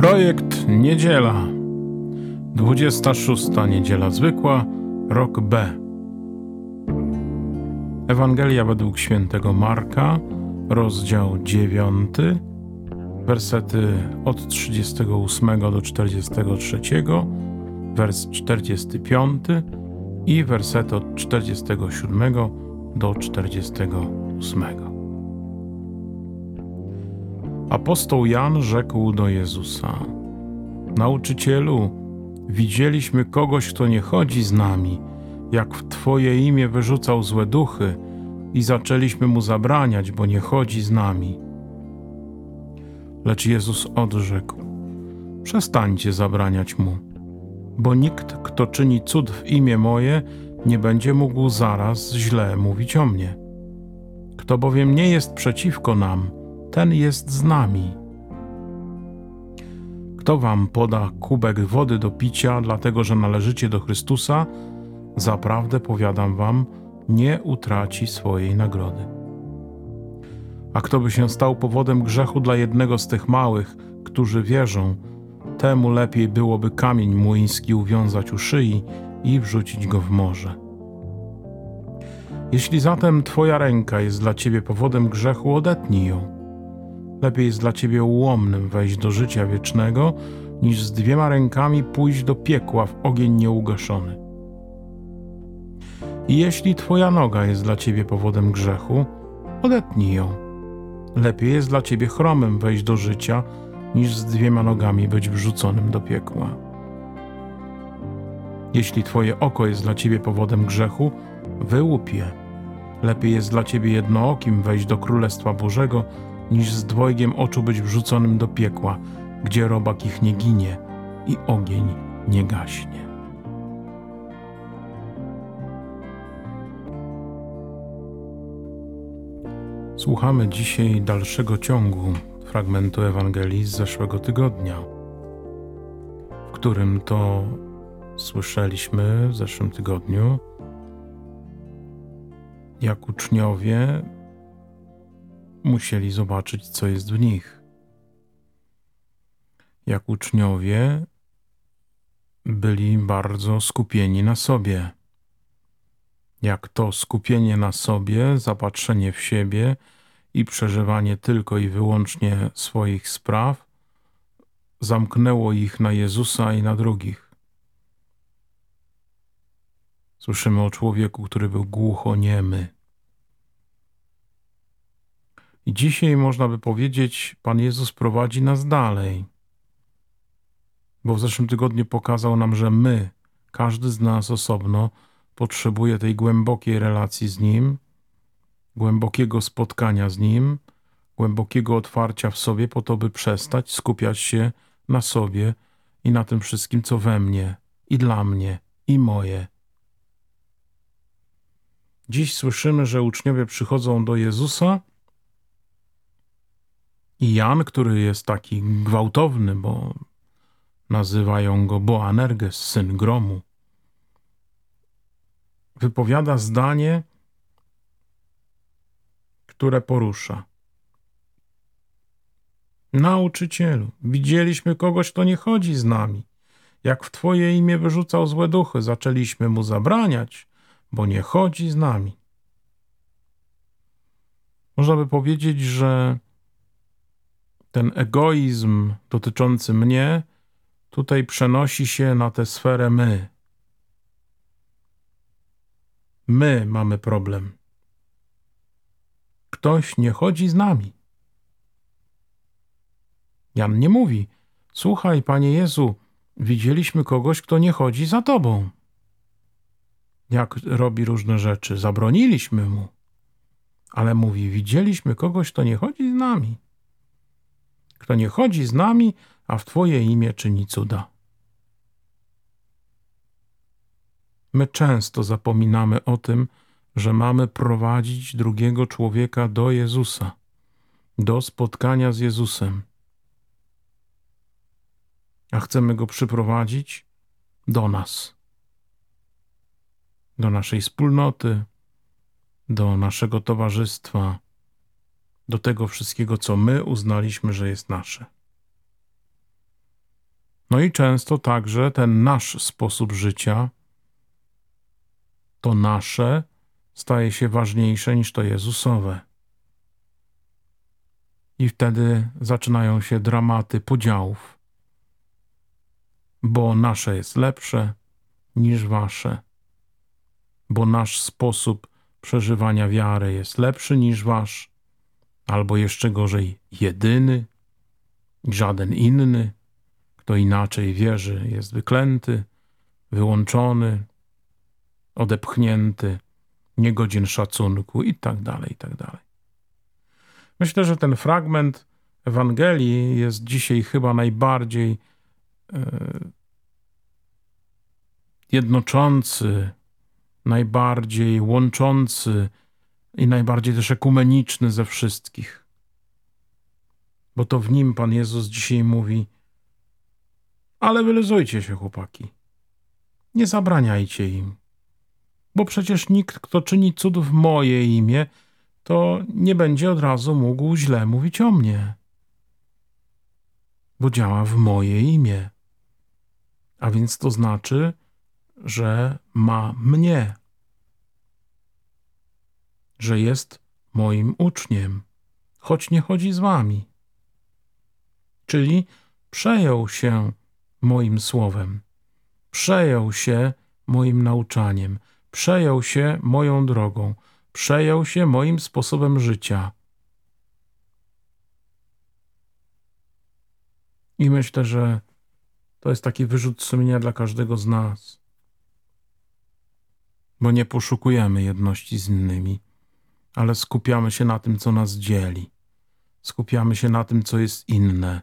Projekt Niedziela. 26. Niedziela Zwykła, rok B. Ewangelia według świętego Marka, rozdział 9, wersety od 38 do 43, wers 45 i wersety od 47 do 48. Apostoł Jan rzekł do Jezusa: Nauczycielu, widzieliśmy kogoś, kto nie chodzi z nami, jak w Twoje imię wyrzucał złe duchy, i zaczęliśmy mu zabraniać, bo nie chodzi z nami. Lecz Jezus odrzekł: Przestańcie zabraniać mu, bo nikt, kto czyni cud w imię moje, nie będzie mógł zaraz źle mówić o mnie. Kto bowiem nie jest przeciwko nam, ten jest z nami. Kto wam poda kubek wody do picia, dlatego że należycie do Chrystusa, zaprawdę powiadam wam, nie utraci swojej nagrody. A kto by się stał powodem grzechu dla jednego z tych małych, którzy wierzą, temu lepiej byłoby kamień młyński uwiązać u szyi i wrzucić go w morze. Jeśli zatem Twoja ręka jest dla Ciebie powodem grzechu, odetnij ją Lepiej jest dla ciebie ułomnym wejść do życia wiecznego, niż z dwiema rękami pójść do piekła w ogień nieugaszony. I jeśli twoja noga jest dla ciebie powodem grzechu, odetnij ją. Lepiej jest dla ciebie chromym wejść do życia, niż z dwiema nogami być wrzuconym do piekła. Jeśli twoje oko jest dla ciebie powodem grzechu, wyłup je. Lepiej jest dla ciebie jednookim wejść do Królestwa Bożego, niż z dwojgiem oczu być wrzuconym do piekła, gdzie robak ich nie ginie i ogień nie gaśnie. Słuchamy dzisiaj dalszego ciągu fragmentu Ewangelii z zeszłego tygodnia, w którym to słyszeliśmy w zeszłym tygodniu, jak uczniowie musieli zobaczyć, co jest w nich. Jak uczniowie byli bardzo skupieni na sobie. Jak to skupienie na sobie, zapatrzenie w siebie i przeżywanie tylko i wyłącznie swoich spraw zamknęło ich na Jezusa i na drugich. Słyszymy o człowieku, który był głuchoniemy i dzisiaj można by powiedzieć, Pan Jezus prowadzi nas dalej. Bo w zeszłym tygodniu pokazał nam, że my, każdy z nas osobno, potrzebuje tej głębokiej relacji z Nim, głębokiego spotkania z Nim, głębokiego otwarcia w sobie, po to, by przestać skupiać się na sobie i na tym wszystkim, co we mnie i dla mnie i moje. Dziś słyszymy, że uczniowie przychodzą do Jezusa i Jan, który jest taki gwałtowny, bo nazywają go Boanerges, syn gromu, wypowiada zdanie, które porusza. Nauczycielu, widzieliśmy kogoś, kto nie chodzi z nami. Jak w Twoje imię wyrzucał złe duchy, zaczęliśmy mu zabraniać, bo nie chodzi z nami. Można by powiedzieć, że ten egoizm dotyczący mnie tutaj przenosi się na tę sferę my. My mamy problem. Ktoś nie chodzi z nami. Jan nie mówi: Słuchaj, panie Jezu, widzieliśmy kogoś, kto nie chodzi za tobą. Jak robi różne rzeczy, zabroniliśmy mu. Ale mówi: Widzieliśmy kogoś, kto nie chodzi z nami kto nie chodzi z nami, a w Twoje imię czyni cuda. My często zapominamy o tym, że mamy prowadzić drugiego człowieka do Jezusa, do spotkania z Jezusem. A chcemy go przyprowadzić do nas, do naszej wspólnoty, do naszego towarzystwa do tego wszystkiego, co my uznaliśmy, że jest nasze. No i często także ten nasz sposób życia, to nasze, staje się ważniejsze niż to Jezusowe. I wtedy zaczynają się dramaty podziałów, bo nasze jest lepsze niż wasze, bo nasz sposób przeżywania wiary jest lepszy niż wasz, albo jeszcze gorzej, jedyny, żaden inny, kto inaczej wierzy, jest wyklęty, wyłączony, odepchnięty, niegodzien szacunku i tak dalej, i tak dalej. Myślę, że ten fragment Ewangelii jest dzisiaj chyba najbardziej e, jednoczący, najbardziej łączący i najbardziej też ekumeniczny ze wszystkich. Bo to w nim Pan Jezus dzisiaj mówi: Ale wylezujcie się, chłopaki. Nie zabraniajcie im. Bo przecież nikt, kto czyni cud w moje imię, to nie będzie od razu mógł źle mówić o mnie. Bo działa w moje imię. A więc to znaczy, że ma mnie, że jest moim uczniem, choć nie chodzi z wami. Czyli przejął się moim słowem, przejął się moim nauczaniem, przejął się moją drogą, przejął się moim sposobem życia. I myślę, że to jest taki wyrzut sumienia dla każdego z nas, bo nie poszukujemy jedności z innymi, ale skupiamy się na tym, co nas dzieli. Skupiamy się na tym, co jest inne.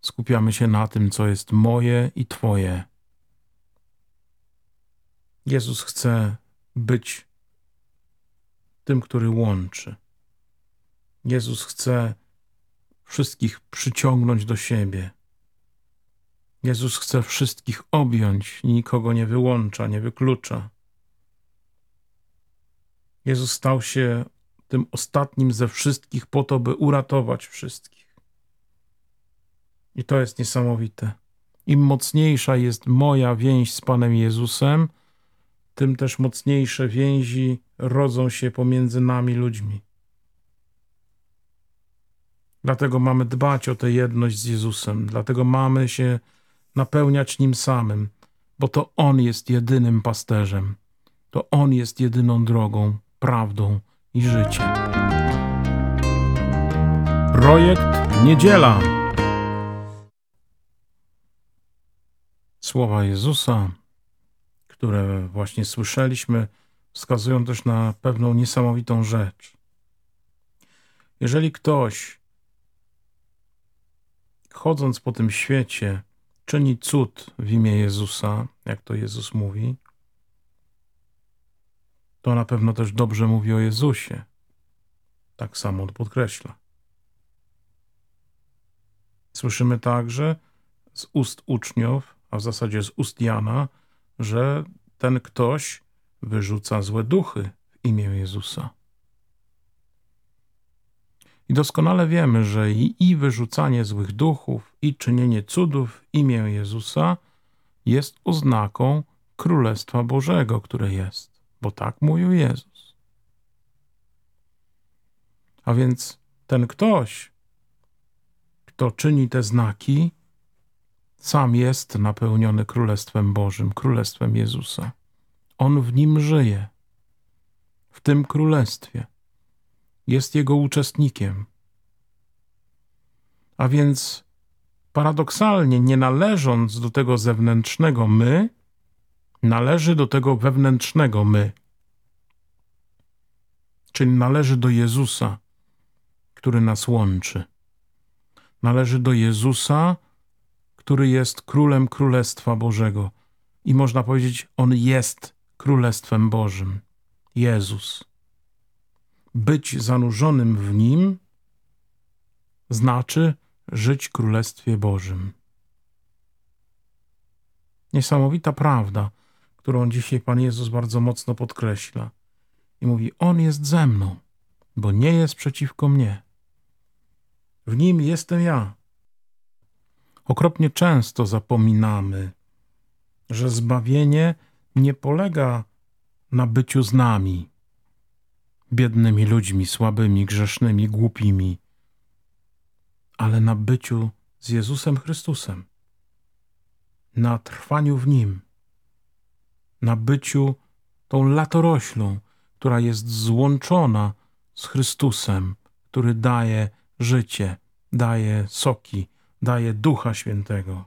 Skupiamy się na tym, co jest moje i Twoje. Jezus chce być tym, który łączy. Jezus chce wszystkich przyciągnąć do siebie. Jezus chce wszystkich objąć nikogo nie wyłącza, nie wyklucza. Jezus stał się tym ostatnim ze wszystkich po to, by uratować wszystkich. I to jest niesamowite. Im mocniejsza jest moja więź z Panem Jezusem, tym też mocniejsze więzi rodzą się pomiędzy nami ludźmi. Dlatego mamy dbać o tę jedność z Jezusem, dlatego mamy się napełniać Nim samym, bo to On jest jedynym pasterzem, to On jest jedyną drogą, prawdą i życiem. Projekt Niedziela. Słowa Jezusa które właśnie słyszeliśmy, wskazują też na pewną niesamowitą rzecz. Jeżeli ktoś, chodząc po tym świecie, czyni cud w imię Jezusa, jak to Jezus mówi, to na pewno też dobrze mówi o Jezusie. Tak samo on podkreśla. Słyszymy także z ust uczniów, a w zasadzie z ust Jana, że ten ktoś wyrzuca złe duchy w imię Jezusa. I doskonale wiemy, że i, i wyrzucanie złych duchów, i czynienie cudów w imię Jezusa jest oznaką Królestwa Bożego, które jest, bo tak mówił Jezus. A więc ten ktoś, kto czyni te znaki, sam jest napełniony Królestwem Bożym, Królestwem Jezusa. On w nim żyje, w tym Królestwie. Jest jego uczestnikiem. A więc paradoksalnie, nie należąc do tego zewnętrznego my, należy do tego wewnętrznego my. Czyli należy do Jezusa, który nas łączy. Należy do Jezusa, który jest królem Królestwa Bożego. I można powiedzieć, on jest Królestwem Bożym. Jezus. Być zanurzonym w nim znaczy żyć Królestwie Bożym. Niesamowita prawda, którą dzisiaj Pan Jezus bardzo mocno podkreśla. I mówi: On jest ze mną, bo nie jest przeciwko mnie. W nim jestem ja Okropnie często zapominamy, że zbawienie nie polega na byciu z nami, biednymi ludźmi, słabymi, grzesznymi, głupimi, ale na byciu z Jezusem Chrystusem, na trwaniu w Nim, na byciu tą latoroślą, która jest złączona z Chrystusem, który daje życie, daje soki, daje Ducha Świętego.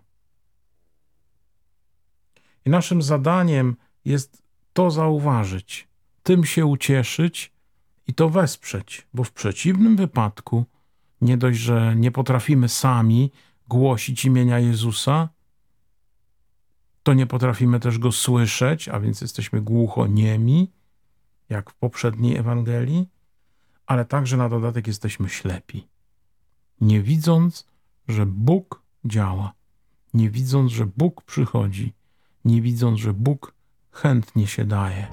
I naszym zadaniem jest to zauważyć, tym się ucieszyć i to wesprzeć, bo w przeciwnym wypadku nie dość, że nie potrafimy sami głosić imienia Jezusa, to nie potrafimy też go słyszeć, a więc jesteśmy głuchoniemi, jak w poprzedniej Ewangelii, ale także na dodatek jesteśmy ślepi. Nie widząc, że Bóg działa, nie widząc, że Bóg przychodzi, nie widząc, że Bóg chętnie się daje.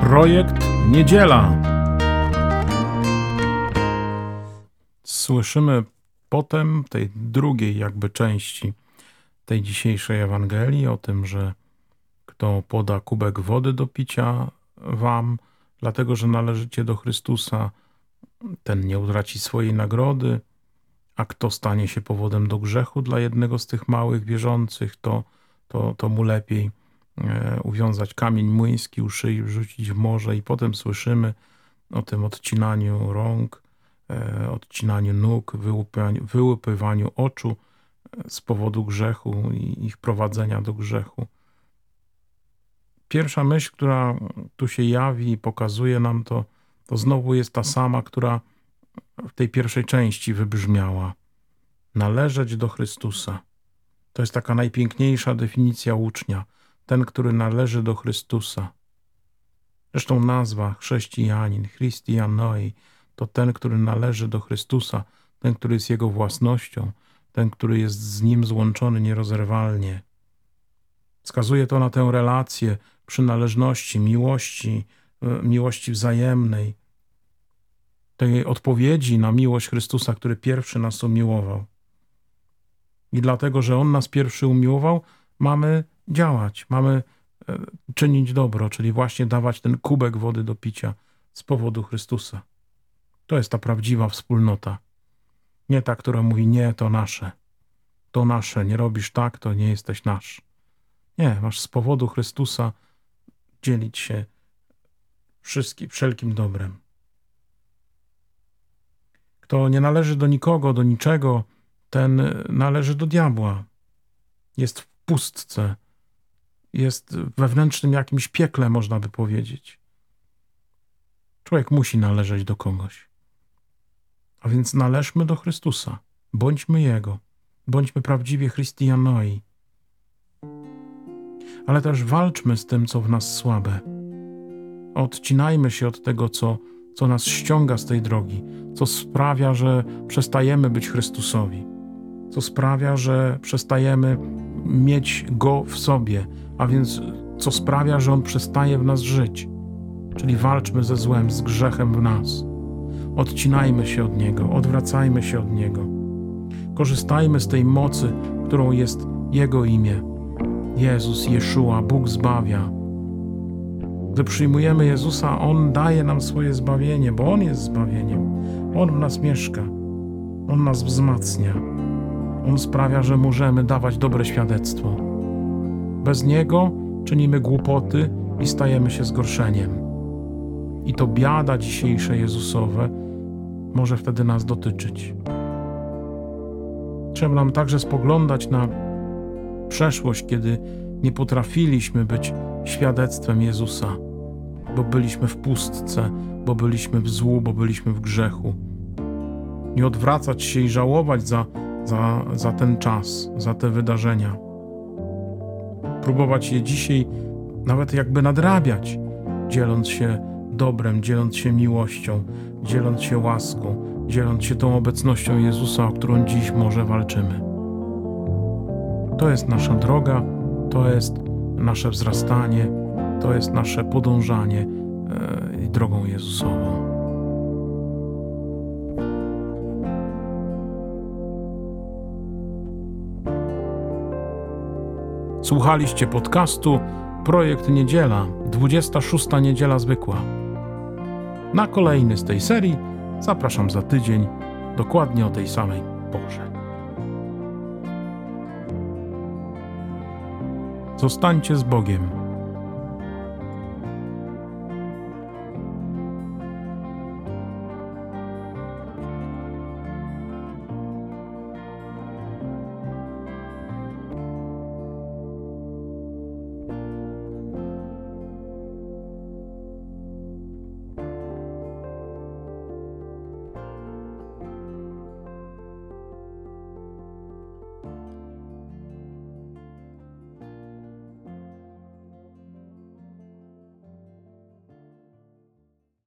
Projekt Niedziela. Słyszymy potem tej drugiej jakby części tej dzisiejszej Ewangelii o tym, że kto poda kubek wody do picia wam, dlatego że należycie do Chrystusa, ten nie utraci swojej nagrody, a kto stanie się powodem do grzechu dla jednego z tych małych wierzących, to, to, to mu lepiej e, uwiązać kamień młyński u szyi, wrzucić w morze i potem słyszymy o tym odcinaniu rąk, e, odcinaniu nóg, wyłupywaniu, oczu z powodu grzechu i ich prowadzenia do grzechu. Pierwsza myśl, która tu się jawi i pokazuje nam to, to znowu jest ta sama, która w tej pierwszej części wybrzmiała. Należeć do Chrystusa. To jest taka najpiękniejsza definicja ucznia. Ten, który należy do Chrystusa. Zresztą nazwa chrześcijanin, Christianoi, to ten, który należy do Chrystusa, ten, który jest Jego własnością, ten, który jest z Nim złączony nierozerwalnie. Wskazuje to na tę relację przynależności, miłości, e, miłości wzajemnej, tej odpowiedzi na miłość Chrystusa, który pierwszy nas umiłował. I dlatego, że On nas pierwszy umiłował, mamy działać, mamy e, czynić dobro, czyli właśnie dawać ten kubek wody do picia z powodu Chrystusa. To jest ta prawdziwa wspólnota. Nie ta, która mówi: Nie, to nasze. To nasze. Nie robisz tak, to nie jesteś nasz. Nie, masz z powodu Chrystusa dzielić się wszystkim, wszelkim dobrem. Kto nie należy do nikogo, do niczego, ten należy do diabła. Jest w pustce, jest wewnętrznym jakimś piekle, można by powiedzieć. Człowiek musi należeć do kogoś. A więc należmy do Chrystusa, bądźmy Jego, bądźmy prawdziwie Chrystianoi. Ale też walczmy z tym, co w nas słabe. Odcinajmy się od tego, co, co nas ściąga z tej drogi, co sprawia, że przestajemy być Chrystusowi, co sprawia, że przestajemy mieć Go w sobie, a więc co sprawia, że On przestaje w nas żyć. Czyli walczmy ze złem, z grzechem w nas. Odcinajmy się od Niego, odwracajmy się od Niego. Korzystajmy z tej mocy, którą jest Jego imię. Jezus, Jeszua, Bóg zbawia. Gdy przyjmujemy Jezusa, On daje nam swoje zbawienie, bo On jest zbawieniem. On w nas mieszka. On nas wzmacnia. On sprawia, że możemy dawać dobre świadectwo. Bez Niego czynimy głupoty i stajemy się zgorszeniem. I to biada dzisiejsze Jezusowe może wtedy nas dotyczyć. Trzeba nam także spoglądać na przeszłość, kiedy nie potrafiliśmy być świadectwem Jezusa, bo byliśmy w pustce, bo byliśmy w złu, bo byliśmy w grzechu. Nie odwracać się i żałować za, za, za ten czas, za te wydarzenia. Próbować je dzisiaj nawet jakby nadrabiać, dzieląc się dobrem, dzieląc się miłością, dzieląc się łaską, dzieląc się tą obecnością Jezusa, o którą dziś może walczymy. To jest nasza droga, to jest nasze wzrastanie, to jest nasze podążanie e, drogą Jezusową. Słuchaliście podcastu Projekt Niedziela, 26. Niedziela Zwykła. Na kolejny z tej serii zapraszam za tydzień, dokładnie o tej samej porze. Zostańcie z Bogiem.